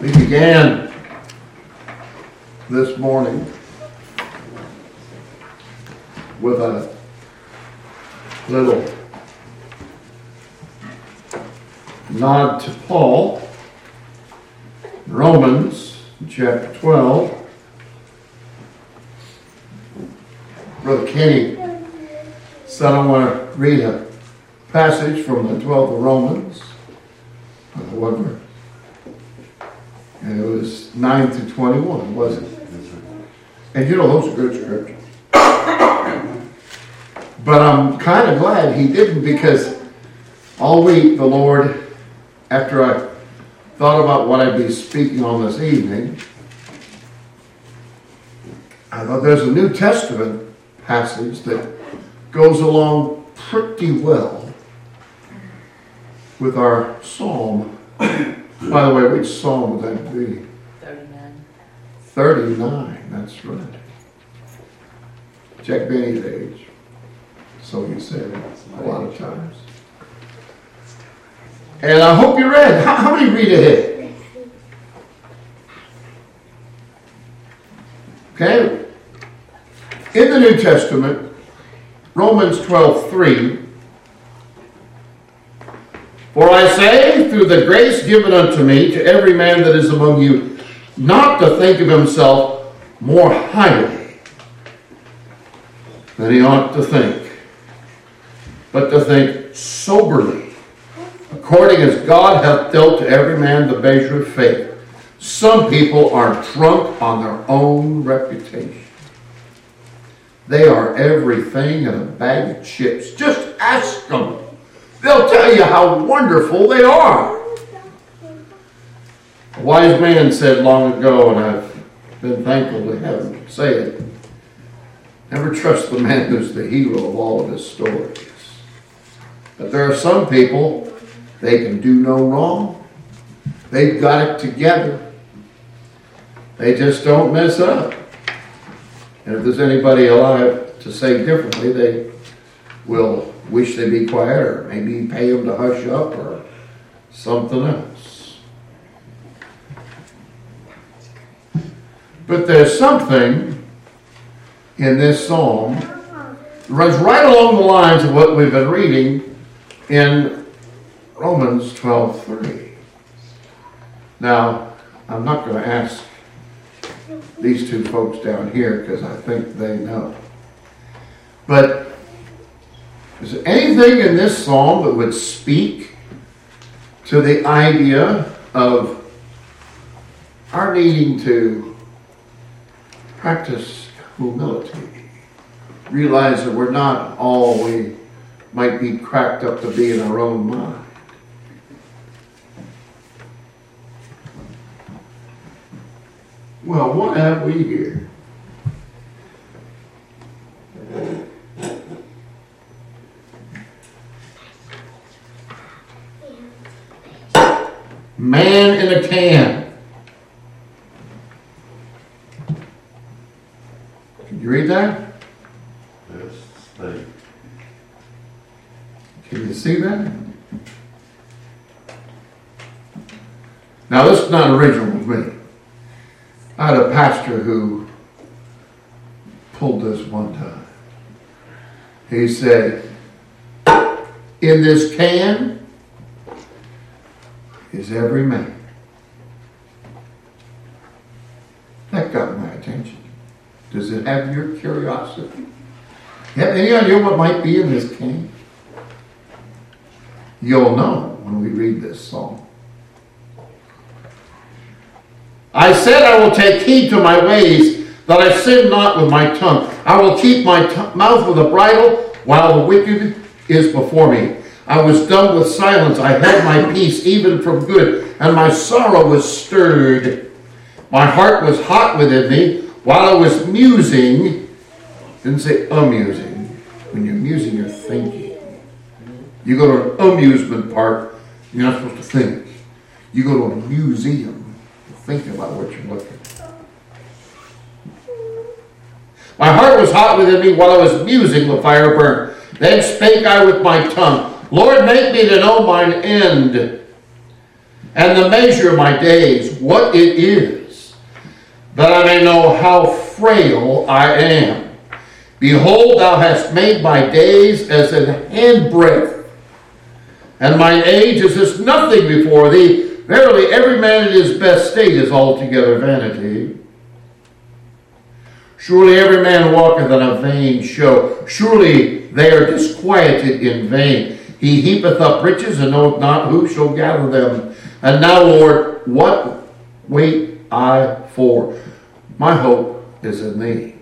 We began this morning with a little nod to Paul, Romans chapter 12. Brother Kenny said I want to read a passage from the 12th of Romans. However, and it was 9 to 21, wasn't it? And you know, those are good scriptures. But I'm kind of glad he didn't because all week the Lord, after I thought about what I'd be speaking on this evening, I thought there's a New Testament passage that goes along pretty well with our psalm. By the way, which psalm would that be? 39. 39, that's right. Check Benny's age. So he said a lot of times. And I hope you read. How, how many read ahead? Okay? In the New Testament, Romans 12 3. For I say, through the grace given unto me, to every man that is among you, not to think of himself more highly than he ought to think, but to think soberly, according as God hath dealt to every man the measure of faith. Some people are drunk on their own reputation. They are everything in a bag of chips. Just ask them. They'll tell you how wonderful they are. A wise man said long ago, and I've been thankful to have him say it never trust the man who's the hero of all of his stories. But there are some people, they can do no wrong. They've got it together. They just don't mess up. And if there's anybody alive to say differently, they will wish they'd be quiet or maybe pay them to hush up or something else. But there's something in this psalm that runs right along the lines of what we've been reading in Romans 12:3. Now, I'm not going to ask these two folks down here because I think they know. But is there anything in this psalm that would speak to the idea of our needing to practice humility? Realize that we're not all we might be cracked up to be in our own mind. Well, what have we here? Man in a can. Can you read that? Yes, they, Can you see that? Now, this is not original with me. I had a pastor who pulled this one time. He said, In this can is every man. That got my attention. Does it have your curiosity? Have any idea what might be in this can? You'll know when we read this psalm. I said, I will take heed to my ways, that I sin not with my tongue. I will keep my t- mouth with a bridle, while the wicked is before me. I was dumb with silence. I held my peace even from good, and my sorrow was stirred. My heart was hot within me while I was musing. Didn't say amusing. When you're musing, you're thinking. You go to an amusement park, you're not supposed to think. You go to a museum, you're thinking about what you're looking at. My heart was hot within me while I was musing, the fire burned. Then spake I with my tongue, Lord, make me to know mine end, and the measure of my days, what it is, that I may know how frail I am. Behold, thou hast made my days as an handbreadth, and mine age is as nothing before thee. Verily, every man in his best state is altogether vanity. Surely every man walketh in a vain show. Surely they are disquieted in vain. He heapeth up riches and knoweth not who shall gather them. And now, Lord, what wait I for? My hope is in thee.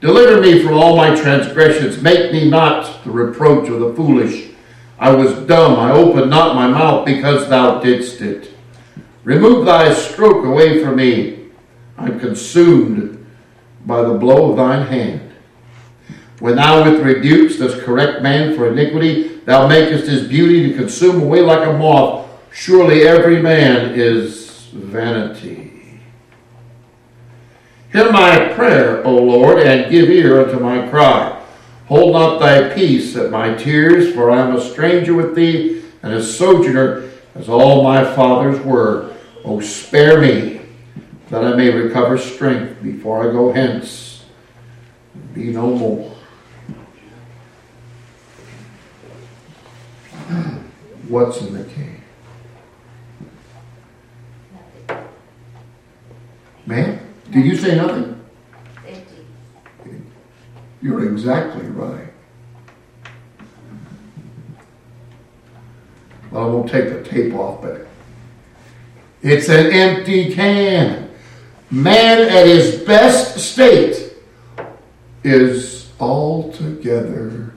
Deliver me from all my transgressions. Make me not the reproach of the foolish. I was dumb. I opened not my mouth because thou didst it. Remove thy stroke away from me. I'm consumed by the blow of thine hand. When thou with rebukes dost correct man for iniquity, thou makest his beauty to consume away like a moth. Surely every man is vanity. Hear my prayer, O Lord, and give ear unto my cry. Hold not thy peace at my tears, for I am a stranger with thee, and a sojourner, as all my fathers were. O spare me, that I may recover strength before I go hence. Be no more. What's in the cave? Man, did you say nothing? Empty. You're exactly right. Well, I won't take the tape off, but it's an empty can. Man at his best state is altogether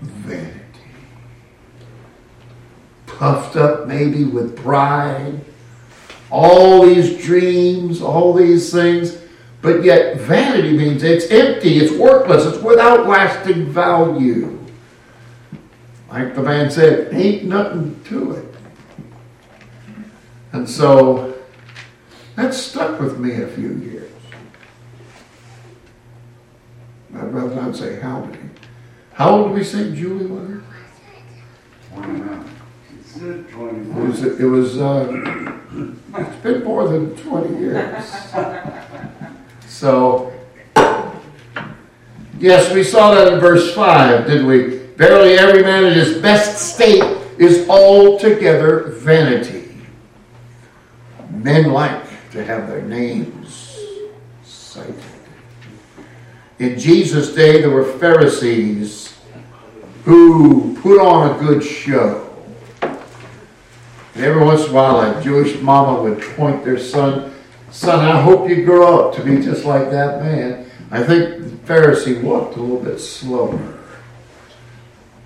vanity. Puffed up maybe with pride, all these dreams, all these things, but yet vanity means it's empty, it's worthless, it's without lasting value. Like the man said, ain't nothing to it. And so that stuck with me a few years. I'd rather not say how many. How old did we say Julie was? She It was, it was, uh, it's been more than 20 years. So, yes, we saw that in verse 5, didn't we? Verily, every man in his best state is altogether vanity. Men like to have their names cited. In Jesus' day, there were Pharisees who put on a good show. And every once in a while, a Jewish mama would point their son, Son, I hope you grow up to be just like that man. I think the Pharisee walked a little bit slower.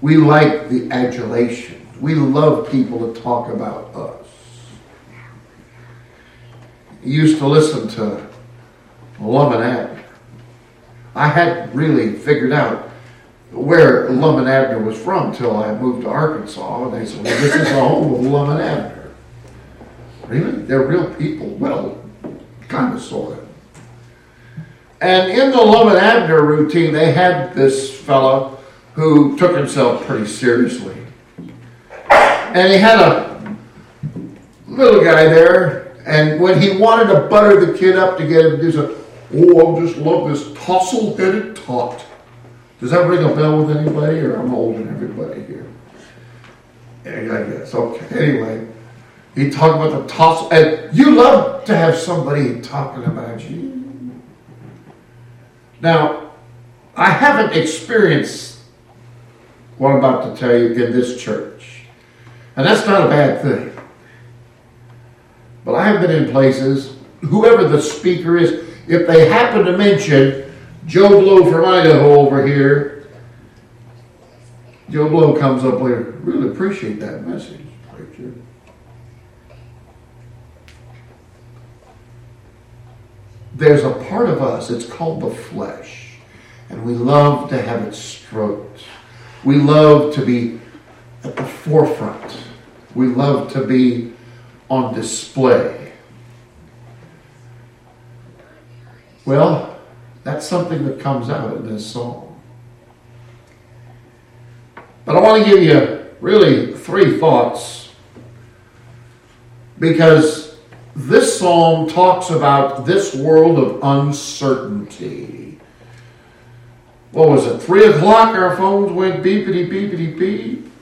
We like the adulation. We love people to talk about us. Used to listen to Lum and Abner. I hadn't really figured out where Lum and Abner was from until I moved to Arkansas, and they said, "Well, this is the home of Lum and Abner." Really? They're real people? Well, kind of, sort of. And in the Lum and Abner routine, they had this fellow who took himself pretty seriously, and he had a little guy there, and when he wanted to butter the kid up to get him to do something, oh, I just love this tousle-headed tot. Does that ring a bell with anybody, or I'm older than everybody here? Yeah, I guess. Okay. Anyway, he talked about the toss, and you love to have somebody talking about you. Now, I haven't experienced what I'm about to tell you in this church, and that's not a bad thing. But I have been in places, whoever the speaker is, if they happen to mention Joe Blow from Idaho over here, Joe Blow comes up later. Really appreciate that message, preacher. There's a part of us, it's called the flesh, and we love to have it stroked. We love to be at the forefront. We love to be on display. Well, that's something that comes out in this song. But I want to give you really three thoughts because this psalm talks about this world of uncertainty. What was it? Three o'clock, our phones went beepity beepity beep.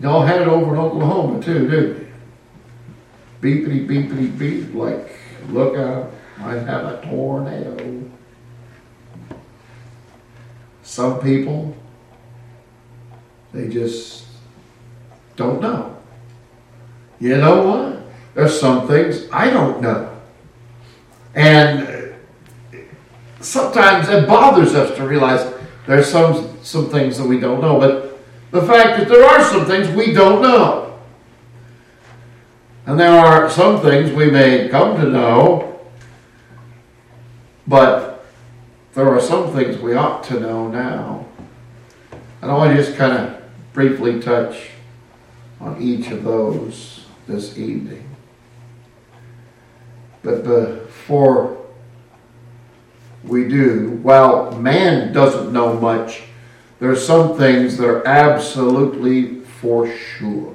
Y'all had it over in Oklahoma too, didn't you? Beepity beepity beep, like, look out, might have a tornado. Some people, they just don't know. You know what? There's some things I don't know. And sometimes it bothers us to realize there's some, some things that we don't know. But the fact that there are some things we don't know. And there are some things we may come to know, but there are some things we ought to know now. And I want to just kind of briefly touch on each of those this evening. But before we do, while man doesn't know much, there are some things that are absolutely for sure.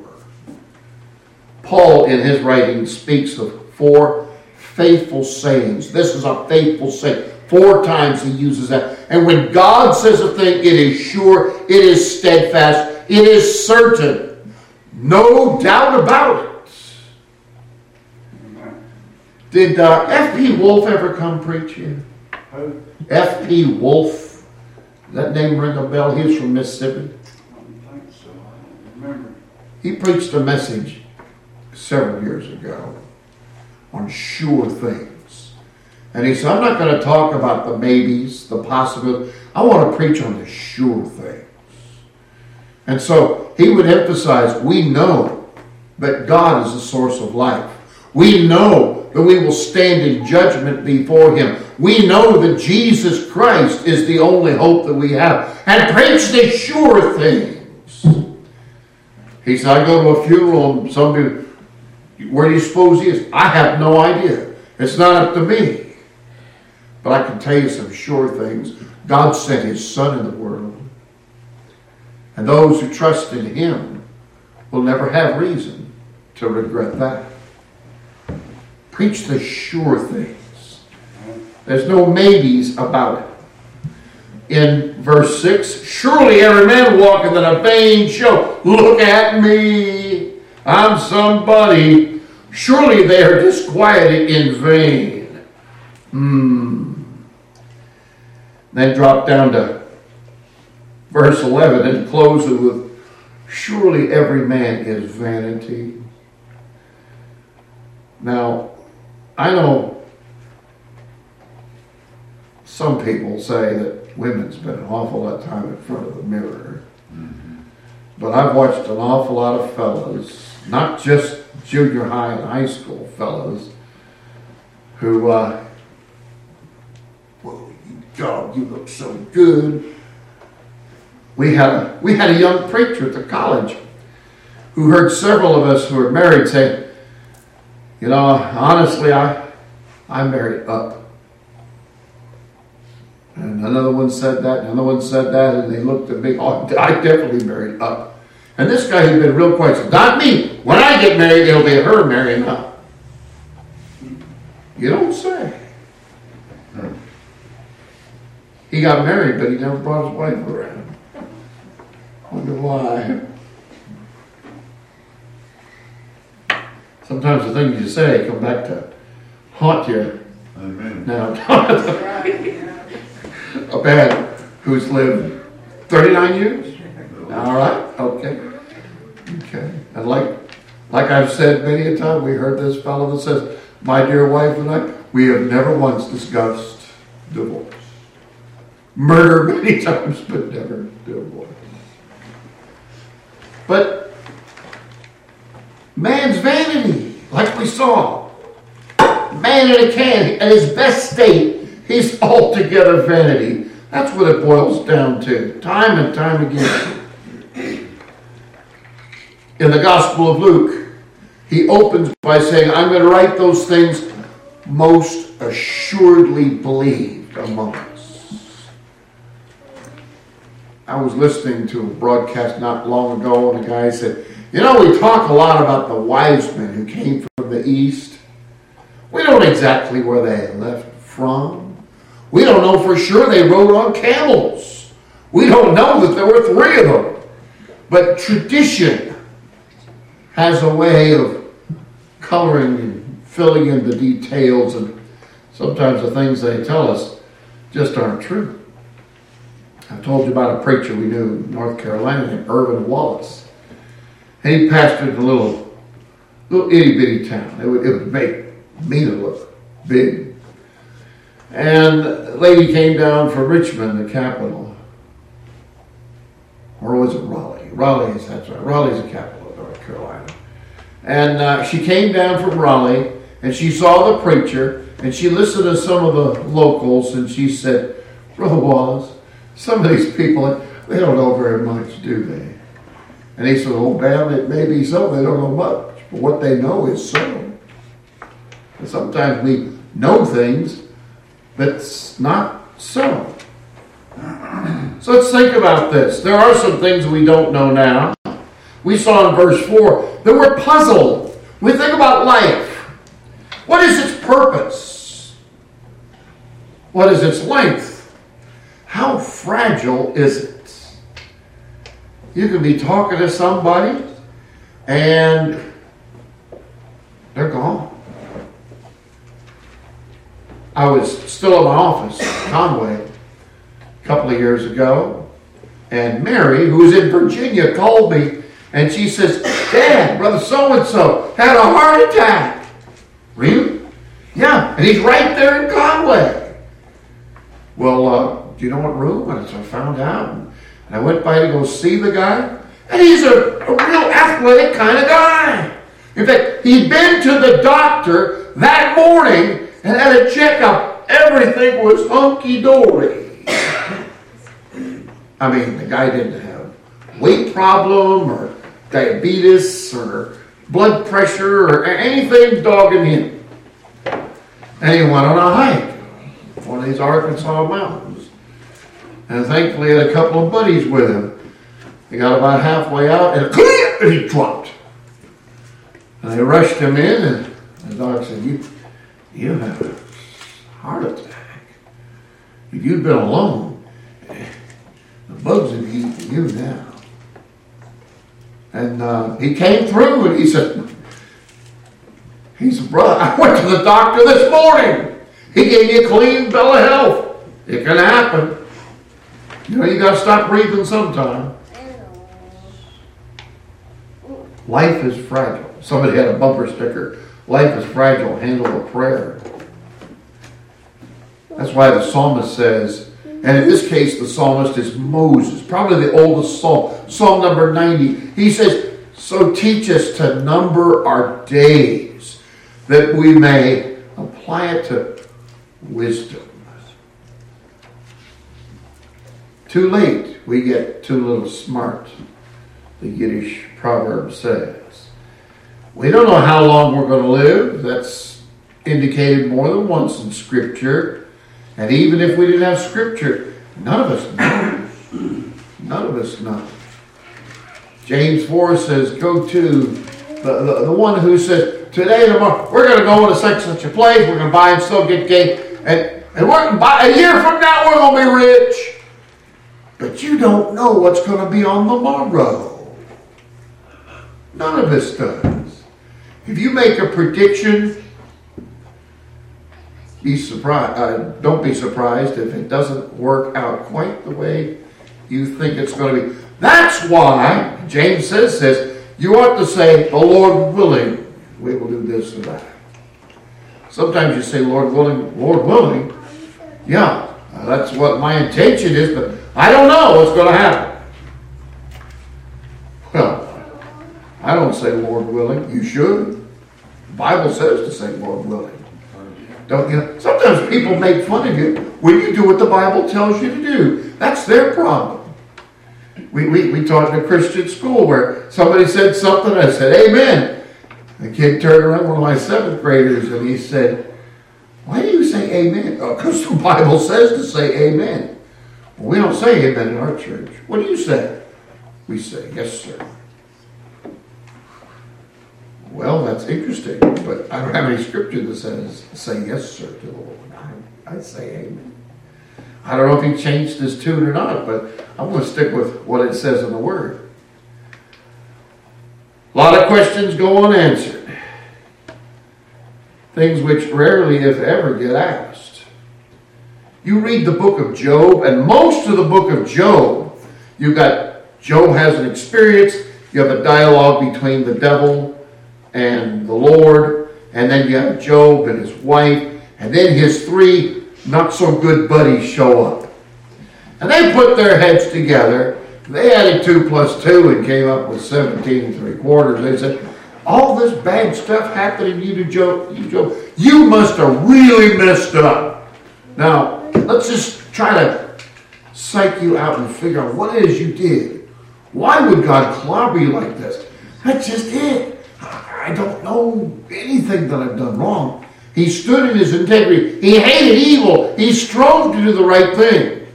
Paul, in his writing, speaks of four faithful sayings. This is a faithful saying. Four times he uses that. And when God says a thing, it is sure, it is steadfast, it is certain. No doubt about it. Did uh, F.P. Wolf ever come preach here? F.P. Wolf. That name ring a bell? He was from Mississippi. I don't think so. I don't remember. He preached a message several years ago on sure things. And he said, I'm not going to talk about the maybes, the possibilities. I want to preach on the sure things. And so he would emphasize we know that God is the source of life. We know that we will stand in judgment before him. We know that Jesus Christ is the only hope that we have. And preach the sure things. He said, I go to a funeral and somebody, where do you suppose he is? I have no idea. It's not up to me. But I can tell you some sure things. God sent his son in the world. And those who trust in him will never have reason to regret that. Preach the sure things. There's no maybes about it. In verse 6, surely every man walking in a vain show. Look at me. I'm somebody. Surely they are disquieted in vain. Hmm. Then drop down to verse 11 and close it with surely every man is vanity. Now, I know some people say that women spend an awful lot of time in front of the mirror. But I've watched an awful lot of fellows, not just junior high and high school fellows who, uh, well, you dog, you look so good. We had a we had a young preacher at the college who heard several of us who were married say, you know, honestly, I I married up. And another one said that, and another one said that, and they looked at me. Oh, I definitely married up. And this guy had been real quiet. Not me. When I get married, it'll be her marrying up. You don't say. He got married, but he never brought his wife around. Wonder why. Sometimes the things you say come back to haunt you. Amen. Now, a man who's lived 39 years? All right, okay. Okay. And like, like I've said many a time, we heard this fellow that says, My dear wife and I, we have never once discussed divorce. Murder many times, but never divorce. But man's vanity, like we saw, man in a can, at his best state, he's altogether vanity. That's what it boils down to, time and time again. In the Gospel of Luke, he opens by saying, I'm going to write those things most assuredly believed among us. I was listening to a broadcast not long ago, and the guy said, You know, we talk a lot about the wise men who came from the east. We don't exactly where they left from. We don't know for sure they rode on camels. We don't know that there were three of them. But tradition has a way of coloring and filling in the details, and sometimes the things they tell us just aren't true. I told you about a preacher we knew in North Carolina named Irvin Wallace. And he pastored a little, little itty bitty town. It would, it would make me look big. And a lady came down from Richmond, the capital. Or was it Raleigh? Raleigh is, that's right. Raleigh's the capital. And uh, she came down from Raleigh and she saw the preacher and she listened to some of the locals and she said, Brother Wallace, some of these people, they don't know very much, do they? And he said, Oh, ma'am, it may be so. They don't know much. But what they know is so. And sometimes we know things that's not so. So let's think about this. There are some things we don't know now. We saw in verse 4 that we're puzzled. We think about life. What is its purpose? What is its length? How fragile is it? You can be talking to somebody and they're gone. I was still in my office, Conway, a couple of years ago, and Mary, who was in Virginia, called me and she says, Dad, brother so and so had a heart attack. Really? Yeah, and he's right there in Conway. Well, uh, do you know what room? And so I found out. And I went by to go see the guy, and he's a, a real athletic kind of guy. In fact, he'd been to the doctor that morning and had a checkup. Everything was hunky dory. I mean, the guy didn't have weight problem or diabetes or blood pressure or anything dogging him. And he went on a hike, one of these Arkansas mountains. And thankfully, he had a couple of buddies with him. He got about halfway out and, and he dropped. And they rushed him in, and the doc said, You, you have a heart attack. If you'd been alone, the bugs would have eaten you now. And uh, he came through and he said, he said, brother, I went to the doctor this morning. He gave me a clean bill of health. It can happen. You know, you got to stop breathing sometime. Life is fragile. Somebody had a bumper sticker. Life is fragile. Handle a prayer. That's why the psalmist says, and in this case, the psalmist is Moses, probably the oldest psalm, Psalm number 90. He says, So teach us to number our days, that we may apply it to wisdom. Too late, we get too little smart, the Yiddish proverb says. We don't know how long we're going to live. That's indicated more than once in Scripture. And even if we didn't have Scripture, none of us know. None of us know. James 4 says, Go to the, the, the one who says, Today, tomorrow, we're going to go to such such a place, we're going to buy and sell, get gay, and, and we're, a year from now, we're going to be rich. But you don't know what's going to be on the morrow. None of us does. If you make a prediction, be surprised. Uh, don't be surprised if it doesn't work out quite the way you think it's going to be. That's why James says says you ought to say, "The Lord willing, we will do this and that." Sometimes you say, "Lord willing, Lord willing." Yeah, that's what my intention is, but I don't know what's going to happen. Well, I don't say Lord willing. You should. The Bible says to say Lord willing. Don't you? Sometimes people make fun of you when you do what the Bible tells you to do. That's their problem. We, we, we taught in a Christian school where somebody said something, I said, Amen. The kid turned around, one of my seventh graders, and he said, Why do you say amen? Because oh, the Bible says to say amen. Well, we don't say amen in our church. What do you say? We say, Yes, sir. Well, that's interesting, but I don't have any scripture that says, say yes, sir, to the Lord. I, I say amen. I don't know if he changed his tune or not, but I'm going to stick with what it says in the Word. A lot of questions go unanswered. Things which rarely, if ever, get asked. You read the book of Job, and most of the book of Job, you've got Job has an experience, you have a dialogue between the devil and the Lord, and then you have Job and his wife, and then his three not so good buddies show up. And they put their heads together. They added two plus two and came up with 17 and three quarters. They said, all this bad stuff happening to you to Job, you Job, you must have really messed up. Now, let's just try to psych you out and figure out what it is you did. Why would God clobber you like this? That's just it. I don't know anything that I've done wrong. He stood in his integrity. He hated evil. He strove to do the right thing.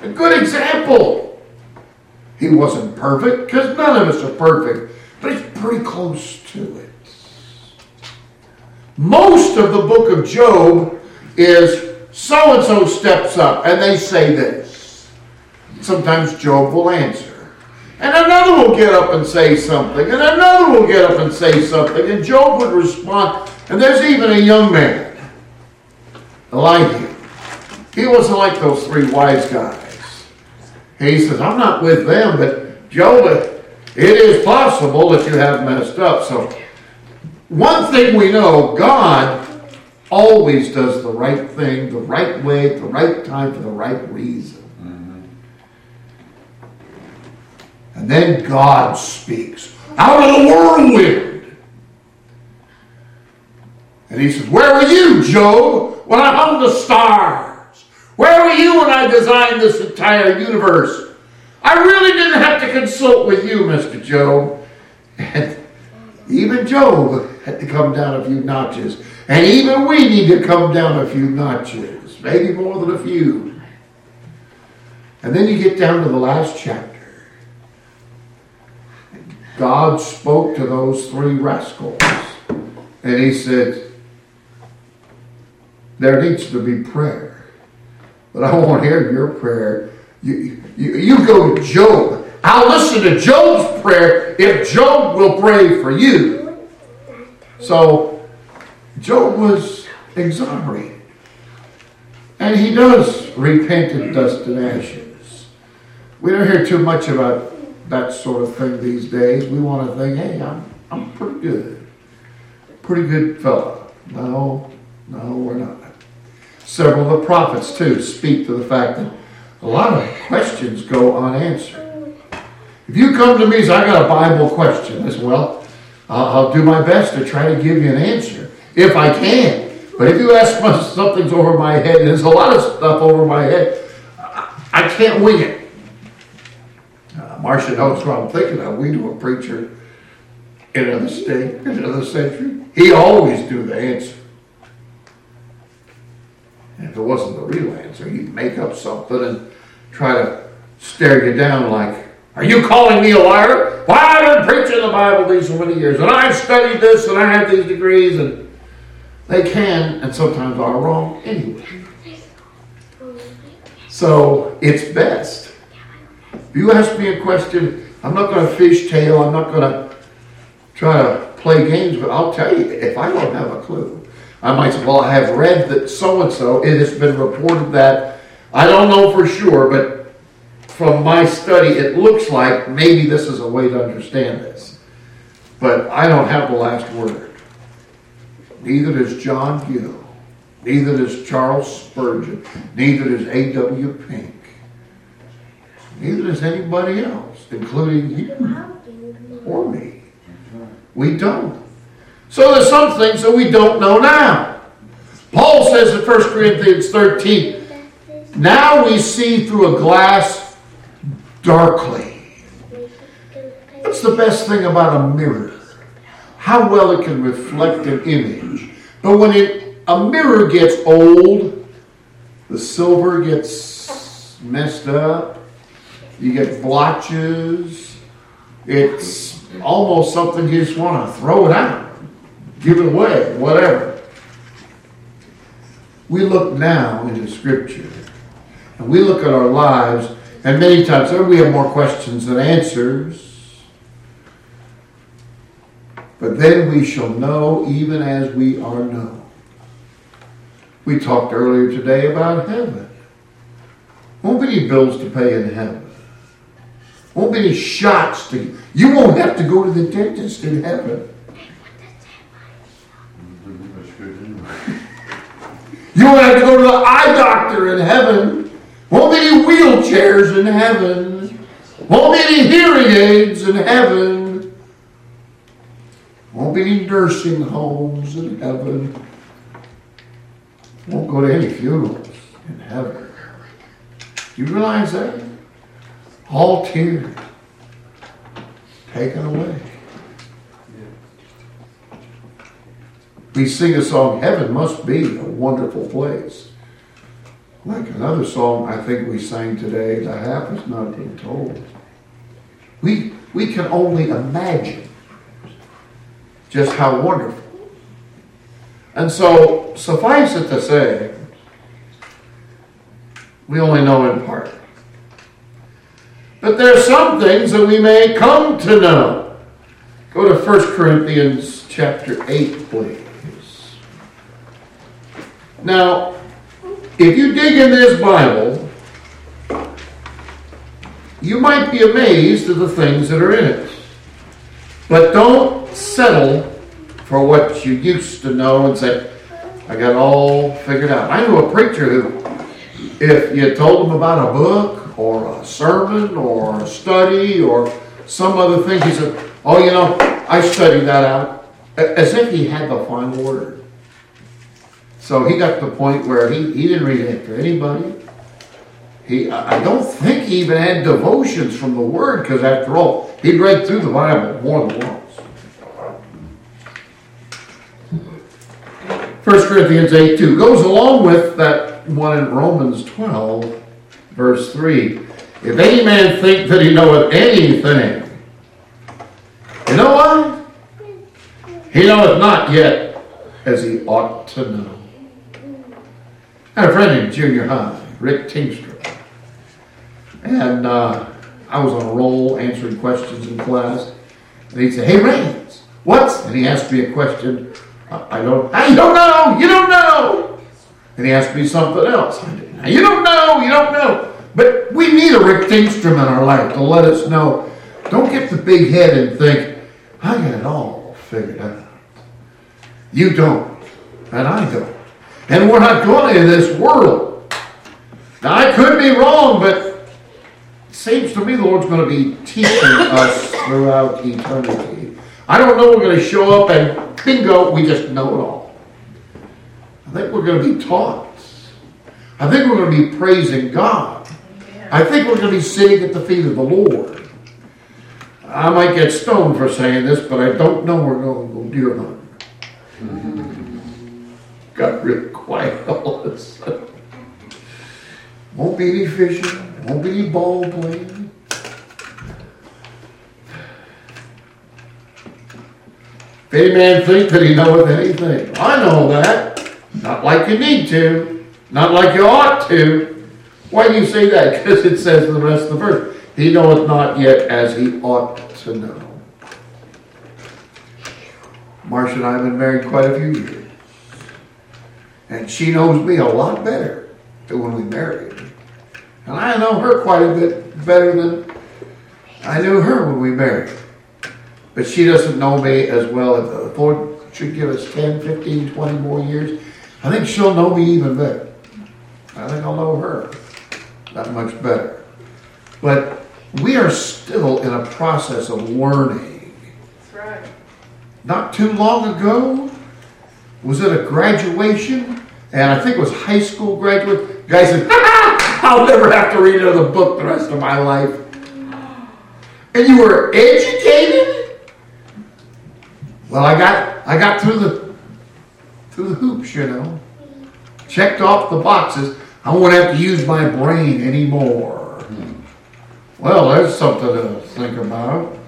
A good example. He wasn't perfect, because none of us are perfect, but he's pretty close to it. Most of the book of Job is so and so steps up and they say this. Sometimes Job will answer. And another will get up and say something, and another will get up and say something, and Job would respond. And there's even a young man, Elihu. He wasn't like those three wise guys. He says, I'm not with them, but Job, it is possible that you have messed up. So, one thing we know God always does the right thing, the right way, the right time, for the right reason. And then God speaks out of the whirlwind. And he says, Where were you, Job, when I hung the stars? Where were you when I designed this entire universe? I really didn't have to consult with you, Mr. Job. And even Job had to come down a few notches. And even we need to come down a few notches, maybe more than a few. And then you get down to the last chapter. God spoke to those three rascals. And he said, There needs to be prayer. But I won't hear your prayer. You, you, you go to Job. I'll listen to Job's prayer if Job will pray for you. So Job was exonerated. And he does repent in dust and ashes. We don't hear too much about that sort of thing these days. We want to think, hey, I'm, I'm pretty good. Pretty good fellow. No, no, we're not. Several of the prophets, too, speak to the fact that a lot of questions go unanswered. If you come to me and say, I got a Bible question, as well, I'll, I'll do my best to try to give you an answer, if I can. But if you ask me something's over my head, and there's a lot of stuff over my head, I can't wing it. Marcia knows what I'm thinking of. We do a preacher in another mm-hmm. state, in another century. He always do the answer. And if it wasn't the real answer, he'd make up something and try to stare you down like, are you calling me a liar? Well, I've been preaching the Bible these many years, and I've studied this, and I have these degrees, and they can, and sometimes are wrong anyway. Mm-hmm. So it's best if you ask me a question, I'm not going to fishtail. I'm not going to try to play games, but I'll tell you, if I don't have a clue, I might say, well, I have read that so and so, it has been reported that, I don't know for sure, but from my study, it looks like maybe this is a way to understand this. But I don't have the last word. Neither does John Gill. Neither does Charles Spurgeon. Neither does A.W. Pink. Neither does anybody else, including you or me. We don't. So there's some things that we don't know now. Paul says in 1 Corinthians 13, now we see through a glass darkly. What's the best thing about a mirror? How well it can reflect an image. But when it, a mirror gets old, the silver gets messed up, you get blotches. It's almost something you just want to throw it out, give it away, whatever. We look now into Scripture, and we look at our lives, and many times we have more questions than answers. But then we shall know even as we are known. We talked earlier today about heaven. Won't be bills to pay in heaven. Won't be any shots to. You You won't have to go to the dentist in heaven. You won't have to go to the eye doctor in heaven. Won't be any wheelchairs in heaven. Won't be any hearing aids in heaven. Won't be any nursing homes in heaven. Won't go to any funerals in heaven. Do you realize that? All tears taken away. We sing a song, Heaven Must Be a Wonderful Place. Like another song I think we sang today, The Half is Not Been Told. We, we can only imagine just how wonderful. And so, suffice it to say, we only know in part. But there are some things that we may come to know. Go to 1 Corinthians chapter 8, please. Now, if you dig in this Bible, you might be amazed at the things that are in it. But don't settle for what you used to know and say, I got all figured out. I knew a preacher who, if you told him about a book or a sermon or a study or some other thing, he said, Oh, you know, I studied that out. As if he had the final word. So he got to the point where he, he didn't read it to anybody. He, I don't think he even had devotions from the Word, because after all, he'd read through the Bible more than once. 1 Corinthians 8 2 goes along with that one in Romans 12, verse 3. If any man think that he knoweth anything, you know what? He knoweth not yet as he ought to know. I had a friend in junior high, Rick Teamster. And uh, I was on a roll answering questions in class. And he'd say, Hey, Rains, what's? And he asked me a question. I I don't, I don't know, you don't know. And he asked me something else. I didn't, you don't know, you don't know. But we need a Rick Teamstrom in our life to let us know. Don't get the big head and think, I got it all figured out. You don't, and I don't. And we're not going in this world. Now, I could be wrong, but it seems to me the Lord's going to be teaching us throughout eternity. I don't know we're going to show up and bingo, we just know it all. I think we're going to be taught. I think we're going to be praising God. I think we're going to be sitting at the feet of the Lord. I might get stoned for saying this, but I don't know we're going to go deer hunting. Got real quiet all of a sudden. Won't be any fishing, won't be any ball playing. If any man think that he knoweth anything, I know that. Not like you need to, not like you ought to. Why do you say that? Because it says in the rest of the verse, he knoweth not yet as he ought to know. Marcia and I have been married quite a few years. And she knows me a lot better than when we married. And I know her quite a bit better than I knew her when we married. But she doesn't know me as well. If the Lord should give us 10, 15, 20 more years, I think she'll know me even better. I think I'll know her that much better. But we are still in a process of learning. That's right. Not too long ago, was it a graduation? And I think it was high school graduate. Guy said, I'll never have to read another book the rest of my life. And you were educated? Well, I got I got through the through the hoops, you know. Checked off the boxes. I won't have to use my brain anymore. Well, there's something to think about.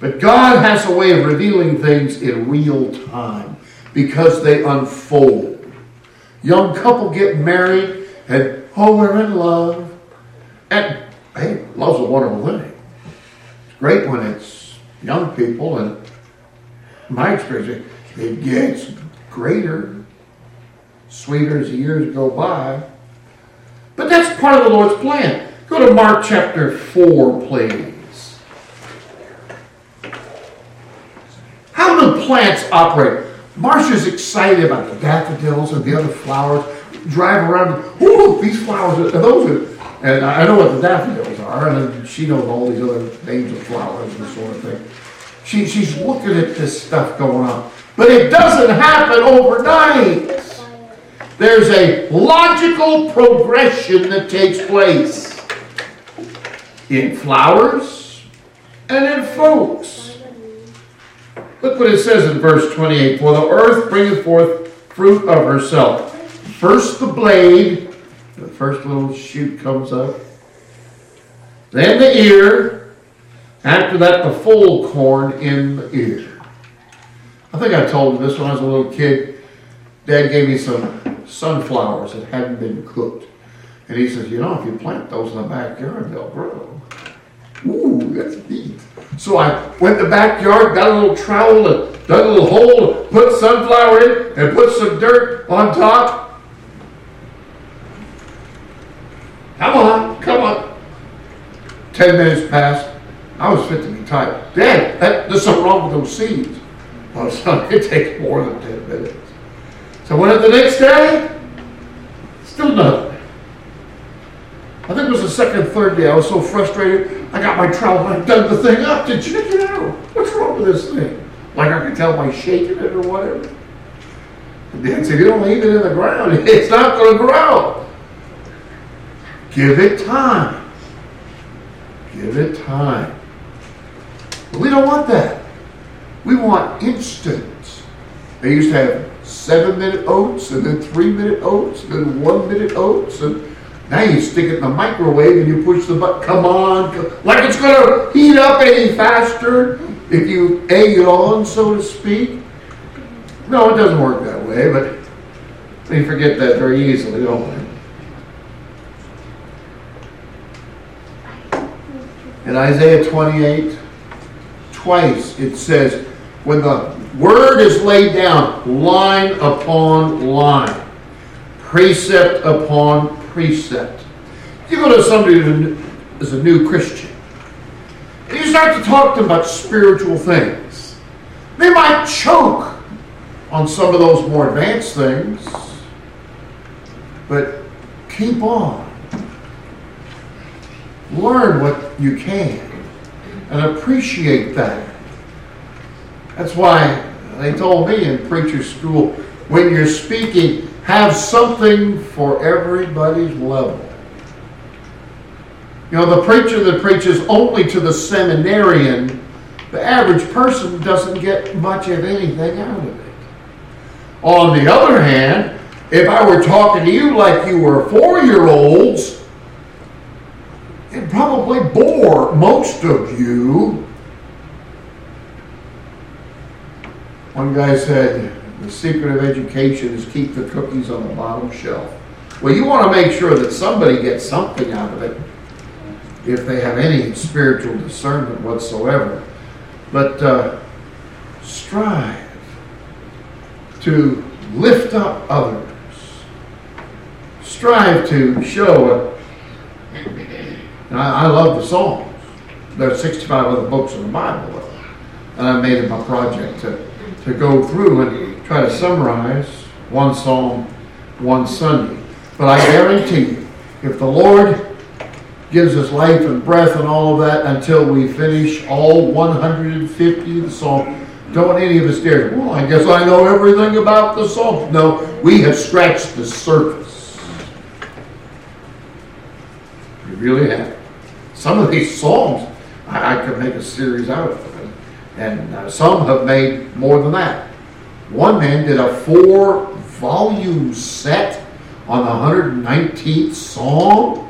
But God has a way of revealing things in real time because they unfold. Young couple get married and, oh, we're in love. And, hey, love's a wonderful thing. It's great when it's young people, and my experience, it gets greater, sweeter as the years go by. But that's part of the Lord's plan. Go to Mark chapter 4, please. How do plants operate? Marcia's excited about the daffodils and the other flowers. Drive around, ooh, these flowers, are, those are, and I know what the daffodils are, and she knows all these other names of flowers and sort of thing. She, she's looking at this stuff going on. But it doesn't happen overnight. There's a logical progression that takes place in flowers and in folks. Look what it says in verse 28 For the earth bringeth forth fruit of herself. First the blade, the first little shoot comes up. Then the ear. After that, the full corn in the ear. I think I told you this when I was a little kid. Dad gave me some sunflowers that hadn't been cooked. And he says, you know, if you plant those in the backyard, they'll grow. Ooh, that's neat. So I went in the backyard, got a little trowel, and dug a little hole, put sunflower in, and put some dirt on top. Come on, come on. Ten minutes passed. I was fit to be tired. Dad, that, there's something wrong with those seeds. Oh, son, it takes more than ten minutes. So went up the next day, still nothing. I think it was the second, third day. I was so frustrated. I got my trowel and I dug the thing up to check it out. What's wrong with this thing? Like I could tell by shaking it or whatever. And Dad said, "You don't leave it in the ground. It's not going to grow. Give it time. Give it time." But we don't want that. We want instant. They used to have seven minute oats and then three minute oats and then one minute oats and now you stick it in the microwave and you push the button. Come on, like it's going to heat up any faster if you egg it on, so to speak. No, it doesn't work that way, but we forget that very easily, don't we? In Isaiah 28, twice it says, when the word is laid down, line upon line, precept upon precept. You go to somebody who is a new Christian, and you start to talk to them about spiritual things. They might choke on some of those more advanced things, but keep on. Learn what you can and appreciate that. That's why they told me in preacher school when you're speaking, have something for everybody's level. You know, the preacher that preaches only to the seminarian, the average person doesn't get much of anything out of it. On the other hand, if I were talking to you like you were four year olds, it probably bore most of you. One guy said, the secret of education is keep the cookies on the bottom shelf. Well, you want to make sure that somebody gets something out of it if they have any spiritual discernment whatsoever. But uh, strive to lift up others. Strive to show. I love the Psalms. There are 65 other books in the Bible, and I made it my project to, to go through and try to summarize one psalm one Sunday. But I guarantee you, if the Lord gives us life and breath and all of that until we finish all 150 of the psalm, don't any of us dare. Well, I guess I know everything about the psalm. No, we have scratched the surface. We really have. Some of these psalms, I, I could make a series out of and uh, some have made more than that. One man did a four volume set on the 119th Psalm.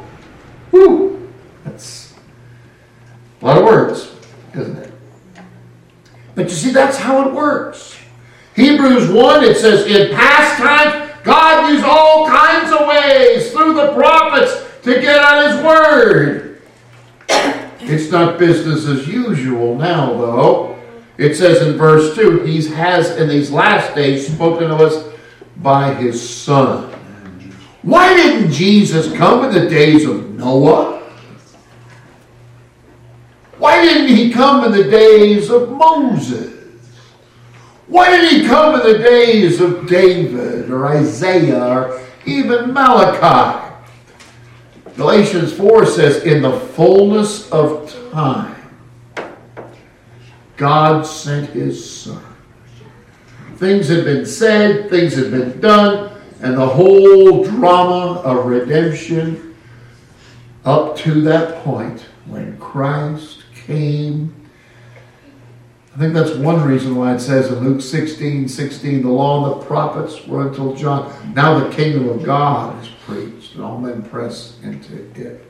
Whew! That's a lot of words, isn't it? But you see, that's how it works. Hebrews 1, it says, In past times, God used all kinds of ways through the prophets to get at His Word. It's not business as usual now, though. It says in verse 2, He has in these last days spoken to us by His Son. Why didn't Jesus come in the days of Noah? Why didn't he come in the days of Moses? Why did he come in the days of David or Isaiah or even Malachi? Galatians 4 says, In the fullness of time, God sent his Son. Things had been said, things had been done, and the whole drama of redemption up to that point when Christ came. I think that's one reason why it says in Luke 16 16, the law and the prophets were until John. Now the kingdom of God is preached, and all men press into it.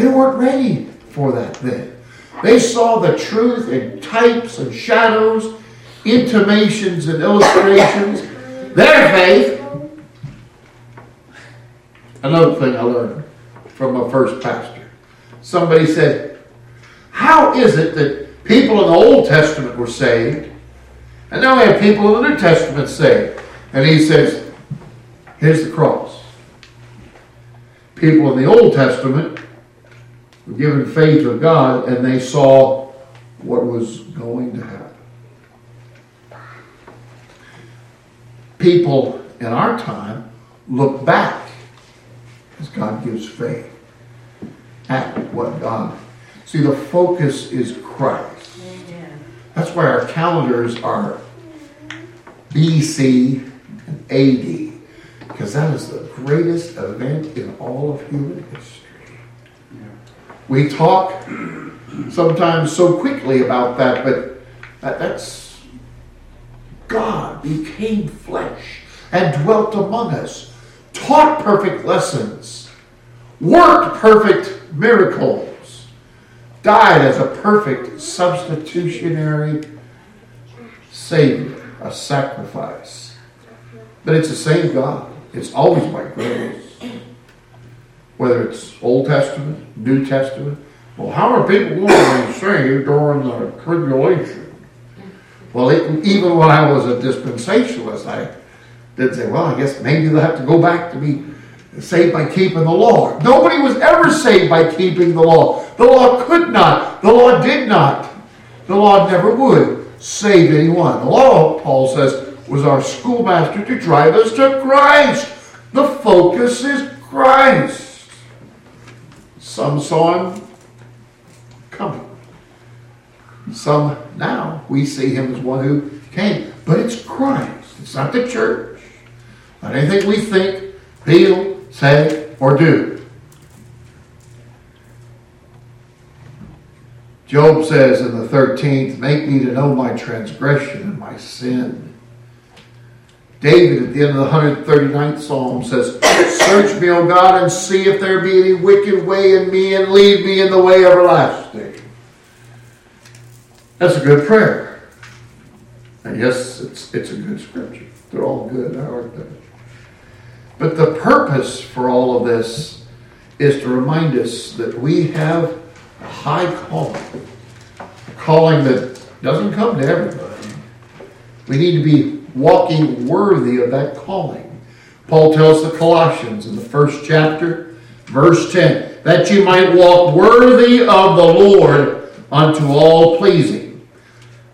They weren't ready for that then. They saw the truth in types and shadows, intimations and illustrations. Their faith. Another thing I learned from my first pastor. Somebody said, How is it that people in the Old Testament were saved, and now we have people in the New Testament saved? And he says, Here's the cross. People in the Old Testament given faith of God, and they saw what was going to happen. People in our time look back as God gives faith at what God. See, the focus is Christ. Amen. That's why our calendars are BC and AD, because that is the greatest event in all of human history. We talk sometimes so quickly about that, but that, that's God became flesh and dwelt among us, taught perfect lessons, worked perfect miracles, died as a perfect substitutionary Savior, a sacrifice. But it's the same God. It's always by grace. Whether it's Old Testament, New Testament. Well, how are people going to be saved during the tribulation? Well, it, even when I was a dispensationalist, I did say, well, I guess maybe they'll have to go back to be saved by keeping the law. Nobody was ever saved by keeping the law. The law could not. The law did not. The law never would save anyone. The law, Paul says, was our schoolmaster to drive us to Christ. The focus is Christ. Some saw him coming. Some now we see him as one who came. But it's Christ. It's not the church. Not anything we think, feel, say, or do. Job says in the 13th, Make me to know my transgression and my sin. David at the end of the 139th Psalm says, Search me, O God, and see if there be any wicked way in me, and lead me in the way everlasting. That's a good prayer. And yes, it's, it's a good scripture. They're all good, aren't they? But the purpose for all of this is to remind us that we have a high calling, a calling that doesn't come to everybody. We need to be walking worthy of that calling. Paul tells the Colossians in the first chapter, verse 10, that you might walk worthy of the Lord unto all pleasing.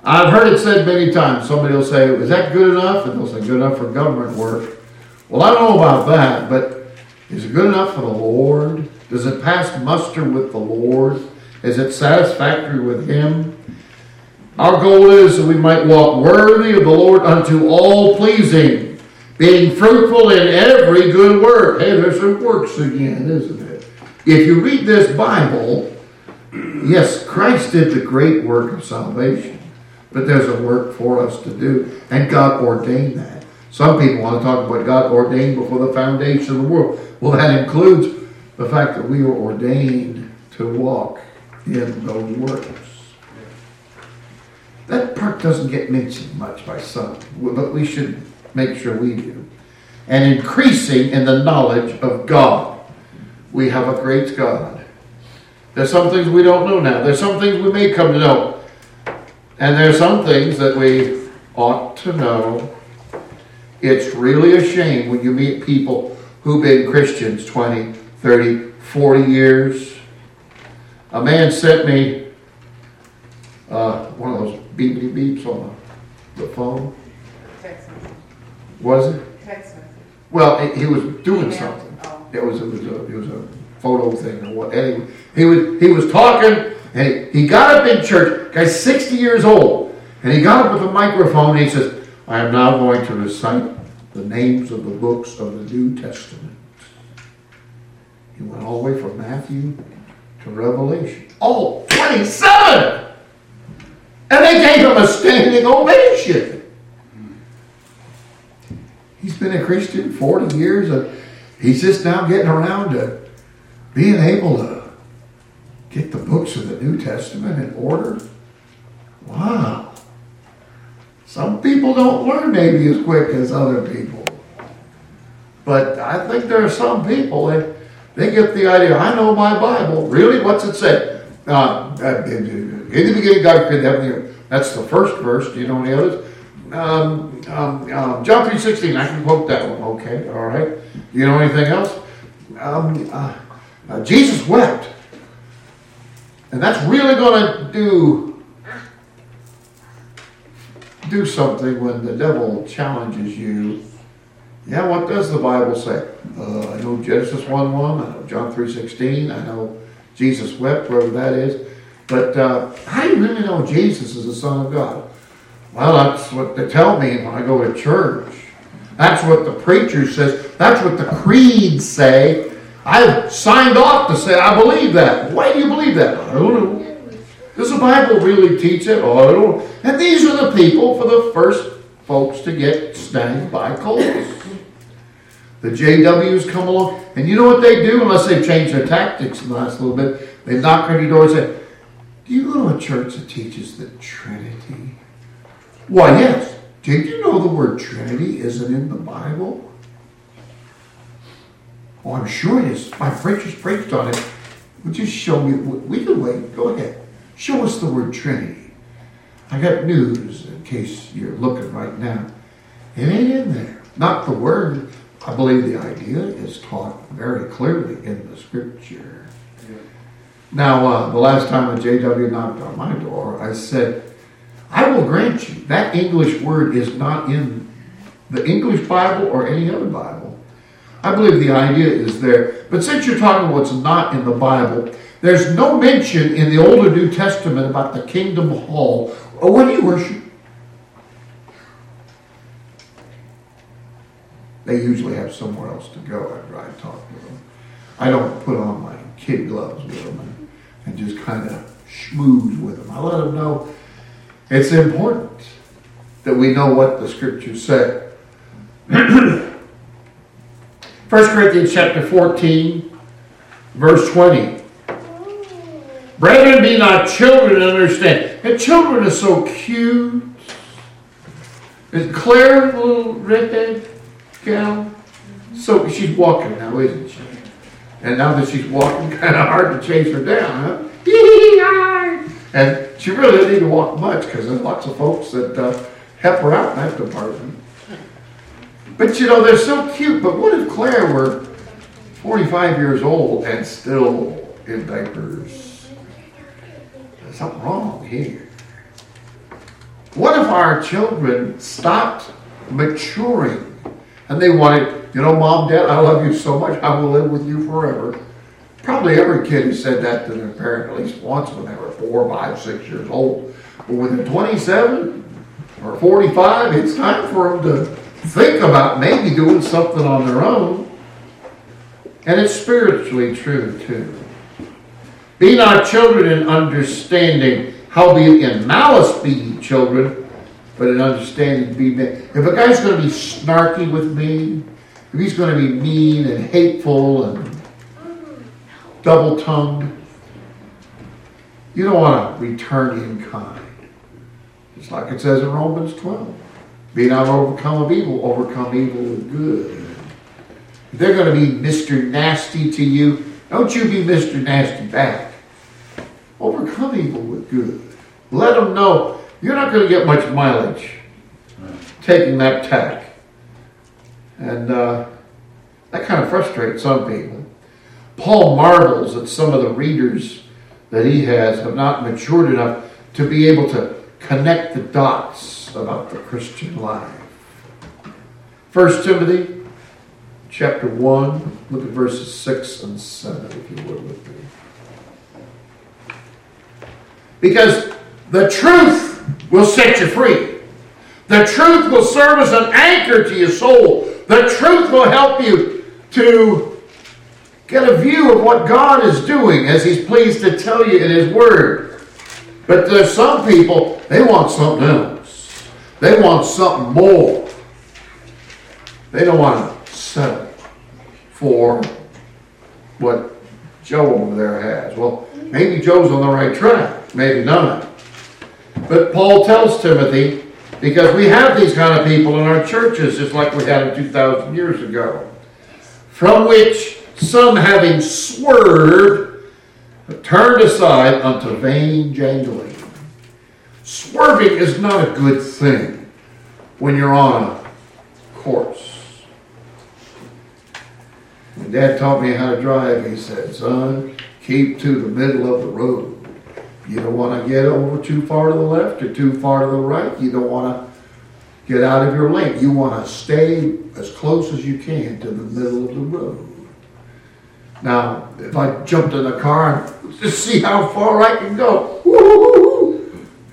I've heard it said many times. Somebody will say, Is that good enough? And they'll say, Good enough for government work. Well, I don't know about that, but is it good enough for the Lord? Does it pass muster with the Lord? Is it satisfactory with Him? Our goal is that we might walk worthy of the Lord unto all pleasing, being fruitful in every good work. Hey, there's some works again, isn't it? If you read this Bible, yes, Christ did the great work of salvation, but there's a work for us to do, and God ordained that. Some people want to talk about God ordained before the foundation of the world. Well, that includes the fact that we were ordained to walk in those works. That part doesn't get mentioned much by some, but we should make sure we do. And increasing in the knowledge of God. We have a great God. There's some things we don't know now. There's some things we may come to know. And there's some things that we ought to know. It's really a shame when you meet people who've been Christians 20, 30, 40 years. A man sent me uh, one of those beepity beeps on the, the phone. Text message. Was it? Text message. Well, he- he was doing Email. something. Oh. It was, it was a, it was a photo thing or what, anyway. He was, he was talking and he, he got up in church, guy's 60 years old, and he got up with a microphone and he says, I am now going to recite the names of the books of the New Testament. He went all the way from Matthew to Revelation. All 27! And they gave him a standing ovation. He's been a Christian 40 years and he's just now getting around to being able to get the books of the New Testament in order. Wow. Some people don't learn maybe as quick as other people. But I think there are some people that they get the idea, I know my Bible. Really? What's it say? Uh, in, the beginning, God created heaven and earth. That's the first verse. Do you know any others? Um, um, um, John 3.16, I can quote that one. Okay, all right. Do you know anything else? Um, uh, uh, Jesus wept. And that's really going to do do something when the devil challenges you. Yeah, what does the Bible say? Uh, I know Genesis 1 1, I know John 3 16, I know Jesus wept, wherever that is. But uh, how do you really know Jesus is the Son of God? Well, that's what they tell me when I go to church. That's what the preacher says. That's what the creeds say. I've signed off to say I believe that. Why do you believe that? I don't know. Does the Bible really teach it? Oh, I don't. And these are the people for the first folks to get snagged by colds. The JWs come along, and you know what they do, unless they've changed their tactics in the last little bit? They knock on your door and say, Do you go to a church that teaches the Trinity? Why, yes. Did you know the word Trinity isn't in the Bible? Oh, I'm sure it is. My preachers preached on it. Would you show me? We can wait. Go ahead. Show us the word Trinity. I got news in case you're looking right now. It ain't in there. Not the word. I believe the idea is taught very clearly in the scripture. Yeah. Now, uh, the last time a JW knocked on my door, I said, I will grant you that English word is not in the English Bible or any other Bible. I believe the idea is there. But since you're talking what's not in the Bible, there's no mention in the Old or New Testament about the kingdom hall. Or what do you worship? They usually have somewhere else to go after I talk to them. I don't put on my kid gloves with them and, and just kind of schmooze with them. I let them know it's important that we know what the scriptures say. 1 Corinthians chapter 14, verse 20. Brethren, be not children, understand. And children are so cute. Is Claire a little redhead So she's walking now, isn't she? And now that she's walking, kind of hard to chase her down, huh? And she really didn't need to walk much because there's lots of folks that uh, help her out in that department. But you know, they're so cute. But what if Claire were 45 years old and still in diapers? There's something wrong here. What if our children stopped maturing and they wanted, you know, mom, dad, I love you so much, I will live with you forever. Probably every kid has said that to their parent at least once when they were four, five, six years old. But when they're 27 or 45, it's time for them to think about maybe doing something on their own. And it's spiritually true too. Be not children in understanding, howbeit in malice be ye children, but in understanding to be men. If a guy's going to be snarky with me, if he's going to be mean and hateful and double tongued, you don't want to return in kind. It's like it says in Romans 12. Be not overcome of evil, overcome evil with good. If they're going to be Mr. Nasty to you, don't you be Mr. Nasty back. Overcome evil with good. Let them know you're not going to get much mileage taking that tack. And uh, that kind of frustrates some people. Paul marvels that some of the readers that he has have not matured enough to be able to connect the dots about the Christian life. 1 Timothy chapter 1, look at verses 6 and 7, if you would with me. Because the truth will set you free. The truth will serve as an anchor to your soul. The truth will help you to get a view of what God is doing as He's pleased to tell you in His Word. But there's some people, they want something else. They want something more. They don't want to settle for what Joe over there has. Well, maybe Joe's on the right track, maybe not. But Paul tells Timothy, because we have these kind of people in our churches, just like we had 2,000 years ago, from which some having swerved, turned aside unto vain jangling. Swerving is not a good thing when you're on a course. Dad taught me how to drive. He said, son, keep to the middle of the road. You don't want to get over too far to the left or too far to the right. You don't want to get out of your lane. You want to stay as close as you can to the middle of the road. Now, if I jumped in the car and just see how far I can go,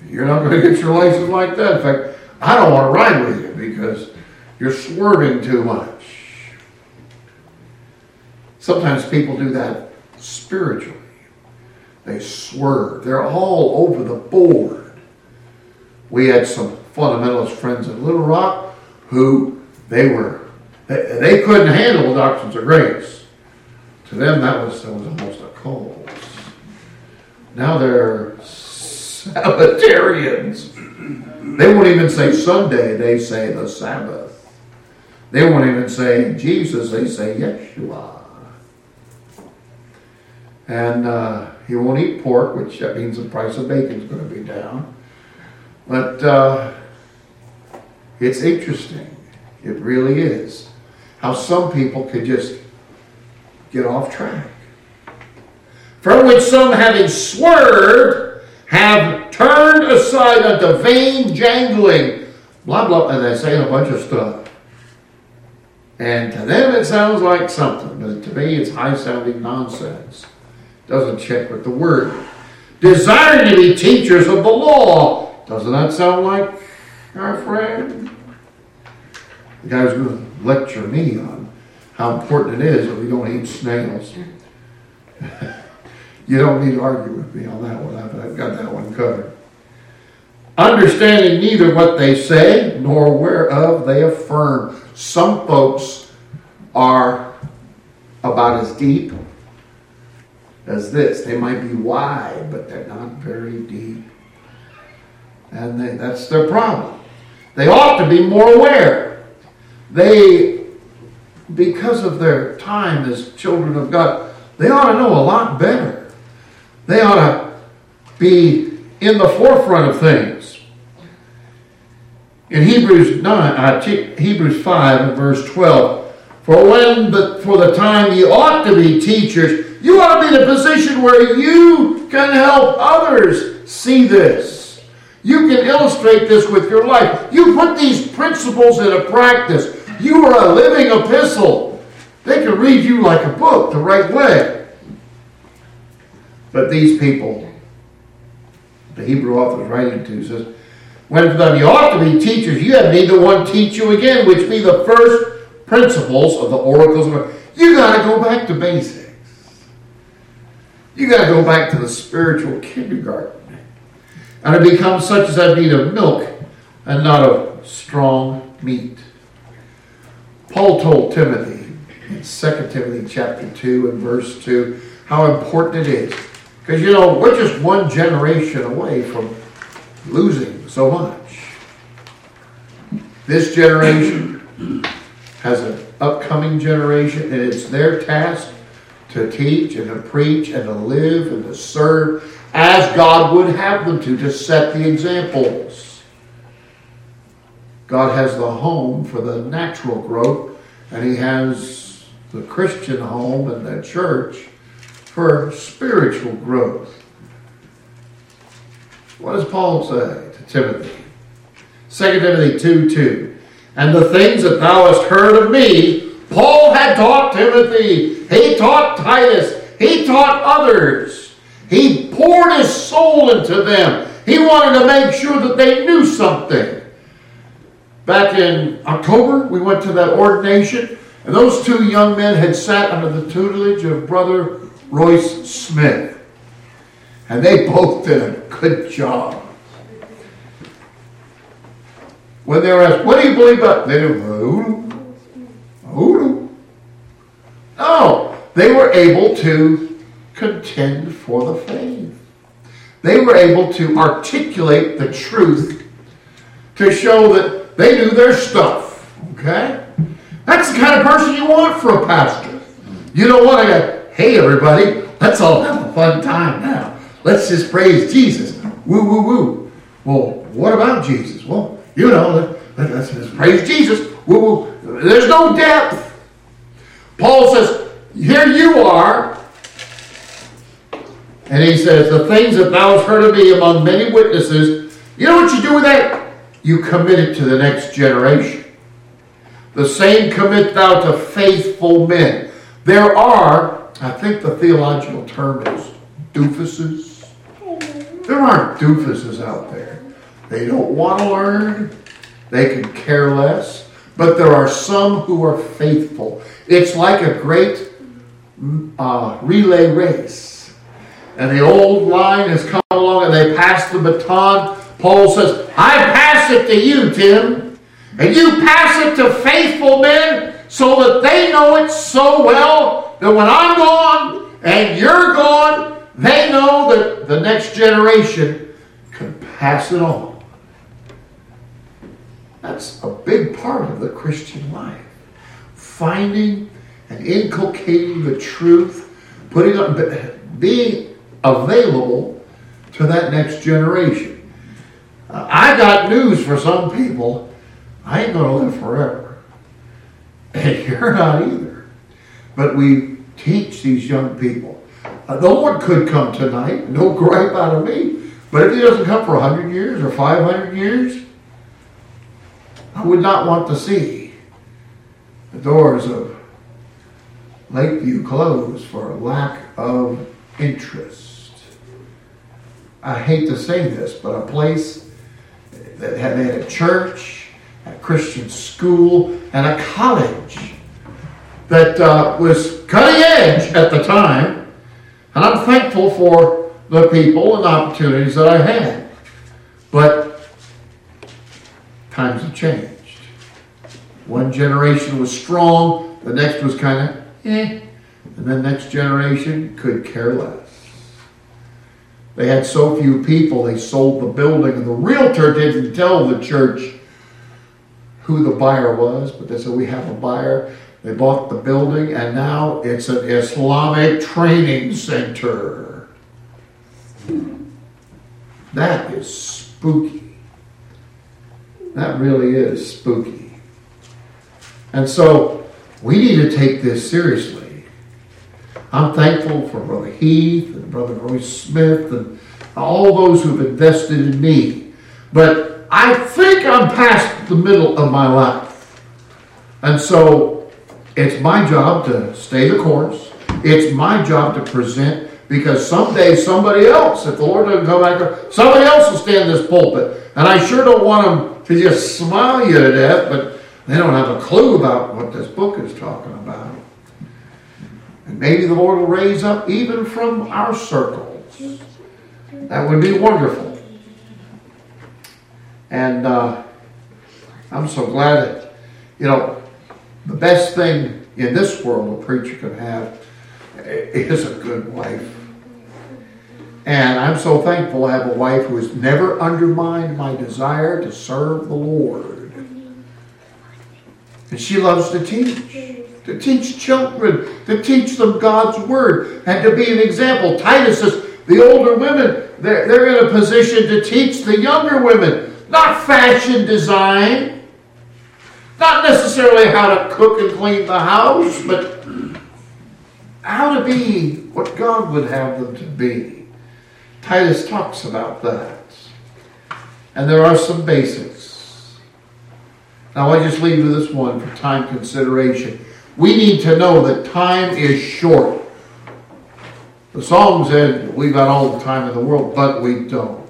you're not going to get your license like that. In fact, I don't want to ride with you because you're swerving too much. Sometimes people do that spiritually. They swerve. They're all over the board. We had some fundamentalist friends in Little Rock who they were they, they couldn't handle the doctrines of grace. To them, that was that was almost a cult. Now they're Sabbatarians. They won't even say Sunday; they say the Sabbath. They won't even say Jesus; they say Yeshua. And uh, he won't eat pork, which that means the price of bacon is going to be down. But uh, it's interesting. It really is. How some people could just get off track. From which some, having swerved, have turned aside unto vain jangling, blah, blah, and they're saying a bunch of stuff. And to them it sounds like something, but to me it's high sounding nonsense. Doesn't check with the word. Desiring to be teachers of the law. Doesn't that sound like our friend? The guy was going to lecture me on how important it is that we don't eat snails. you don't need to argue with me on that one. I've got that one covered. Understanding neither what they say nor whereof they affirm. Some folks are about as deep as this. They might be wide, but they're not very deep. And they, that's their problem. They ought to be more aware. They, because of their time as children of God, they ought to know a lot better. They ought to be in the forefront of things. In Hebrews 9, uh, Hebrews 5 and verse 12, for when the, for the time ye ought to be teachers, you ought to be in a position where you can help others see this. You can illustrate this with your life. You put these principles into practice. You are a living epistle. They can read you like a book the right way. But these people, the Hebrew author is writing to, says, when you ought to be teachers, you have neither one teach you again, which be the first principles of the oracles. Of you got to go back to basics. You got to go back to the spiritual kindergarten. And it becomes such as I need of milk and not of strong meat. Paul told Timothy in 2 Timothy chapter 2 and verse 2 how important it is. Because, you know, we're just one generation away from losing so much. This generation has an upcoming generation, and it's their task to teach and to preach and to live and to serve as God would have them to, to set the examples. God has the home for the natural growth, and He has the Christian home and the church for spiritual growth. What does Paul say to Timothy? 2 Timothy 2 2. And the things that thou hast heard of me, Paul had taught Timothy. He taught Titus. He taught others. He poured his soul into them. He wanted to make sure that they knew something. Back in October, we went to that ordination, and those two young men had sat under the tutelage of Brother Royce Smith. And they both did a good job. When they were asked, what do you believe about? They didn't voodoo. Voodoo. No, oh, they were able to contend for the faith. They were able to articulate the truth to show that they knew their stuff. Okay? That's the kind of person you want for a pastor. You don't want to hey everybody, let's all have a fun time now. Let's just praise Jesus. Woo, woo, woo. Well, what about Jesus? Well, you know, let, us just praise Jesus. There's no depth. Paul says, here you are. And he says, the things that thou hast heard of me among many witnesses, you know what you do with that? You commit it to the next generation. The same commit thou to faithful men. There are, I think the theological term is doofuses. There aren't doofuses out there. They don't want to learn. They can care less. But there are some who are faithful. It's like a great uh, relay race. And the old line has come along and they pass the baton. Paul says, I pass it to you, Tim. And you pass it to faithful men so that they know it so well that when I'm gone and you're gone, they know that the next generation can pass it on. That's a big part of the Christian life. Finding and inculcating the truth, putting up, being available to that next generation. Uh, I got news for some people. I ain't going to live forever. And you're not either. But we teach these young people. Uh, the Lord could come tonight, no gripe out of me. But if He doesn't come for 100 years or 500 years, I would not want to see the doors of Lakeview closed for lack of interest. I hate to say this, but a place that had, had a church, a Christian school, and a college that uh, was cutting edge at the time. And I'm thankful for the people and opportunities that I had. But times have changed. One generation was strong, the next was kind of eh, and the next generation could care less. They had so few people, they sold the building, and the realtor didn't tell the church who the buyer was, but they said, We have a buyer. They bought the building, and now it's an Islamic training center. That is spooky. That really is spooky. And so we need to take this seriously. I'm thankful for Brother Heath and Brother Roy Smith and all those who've invested in me. But I think I'm past the middle of my life. And so it's my job to stay the course. It's my job to present because someday somebody else, if the Lord doesn't come back, somebody else will stand in this pulpit. And I sure don't want them to just smile you to death, but they don't have a clue about what this book is talking about. And maybe the Lord will raise up even from our circles. That would be wonderful. And uh, I'm so glad that, you know, the best thing in this world a preacher can have is a good wife. And I'm so thankful I have a wife who has never undermined my desire to serve the Lord. And she loves to teach, to teach children, to teach them God's Word, and to be an example. Titus says the older women, they're, they're in a position to teach the younger women, not fashion design, not necessarily how to cook and clean the house, but how to be what God would have them to be. Titus talks about that. And there are some basics. Now, I just leave you this one for time consideration. We need to know that time is short. The song said, We've got all the time in the world, but we don't.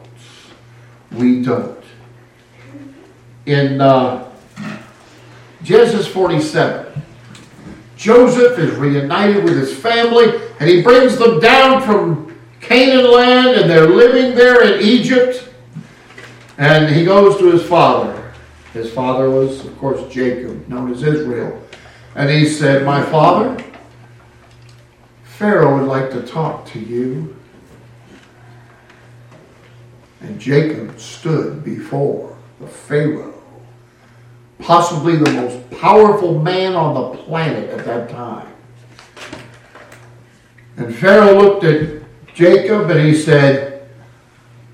We don't. In uh, Genesis 47, Joseph is reunited with his family, and he brings them down from Canaan land, and they're living there in Egypt. And he goes to his father. His father was, of course, Jacob, known as Israel. And he said, My father, Pharaoh would like to talk to you. And Jacob stood before the Pharaoh, possibly the most powerful man on the planet at that time. And Pharaoh looked at Jacob and he said,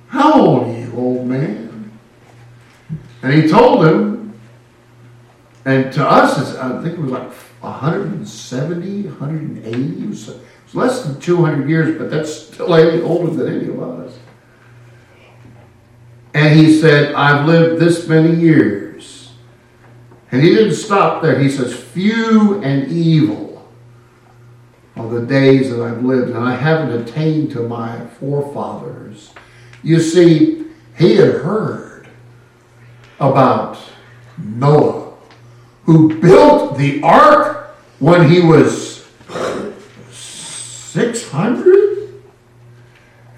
How old are you, old man? And he told him, and to us, I think it was like 170, 180. It was, it was less than 200 years, but that's still older than any of us. And he said, I've lived this many years. And he didn't stop there. He says, Few and evil are the days that I've lived, and I haven't attained to my forefathers. You see, he had heard about Noah, who built the ark when he was 600?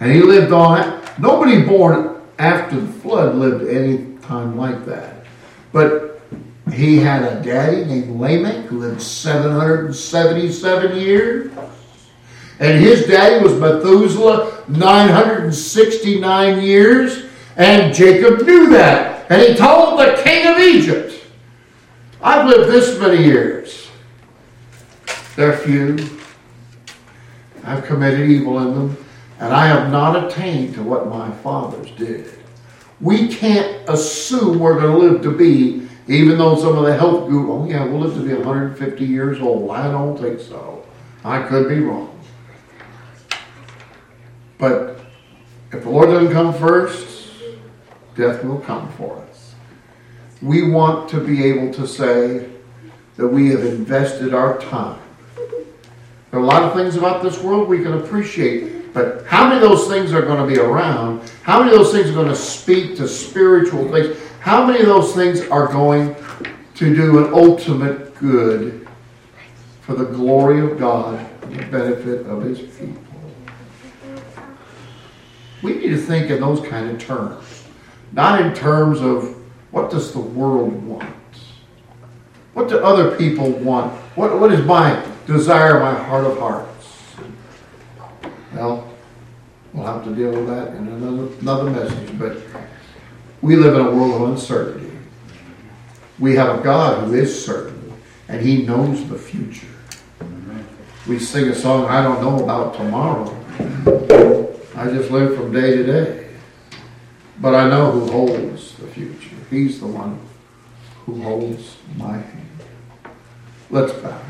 And he lived on it. Nobody born after the flood lived any time like that. But he had a daddy named Lamech who lived 777 years. And his daddy was Methuselah, 969 years. And Jacob knew that. And he told the king of Egypt, I've lived this many years. They're few. I've committed evil in them, and I have not attained to what my fathers did. We can't assume we're going to live to be, even though some of the health gurus, oh yeah, we'll live to be 150 years old. I don't think so. I could be wrong. But if the Lord doesn't come first, death will come for us. We want to be able to say that we have invested our time. There are a lot of things about this world we can appreciate, but how many of those things are going to be around? How many of those things are going to speak to spiritual things? How many of those things are going to do an ultimate good for the glory of God and the benefit of His people? We need to think in those kind of terms, not in terms of what does the world want? What do other people want? What, what is my desire, my heart of hearts? Well, we'll have to deal with that in another, another message, but we live in a world of uncertainty. We have a God who is certain, and He knows the future. We sing a song, I don't know about tomorrow. I just live from day to day. But I know who holds the future. He's the one who holds my hand. Let's bow.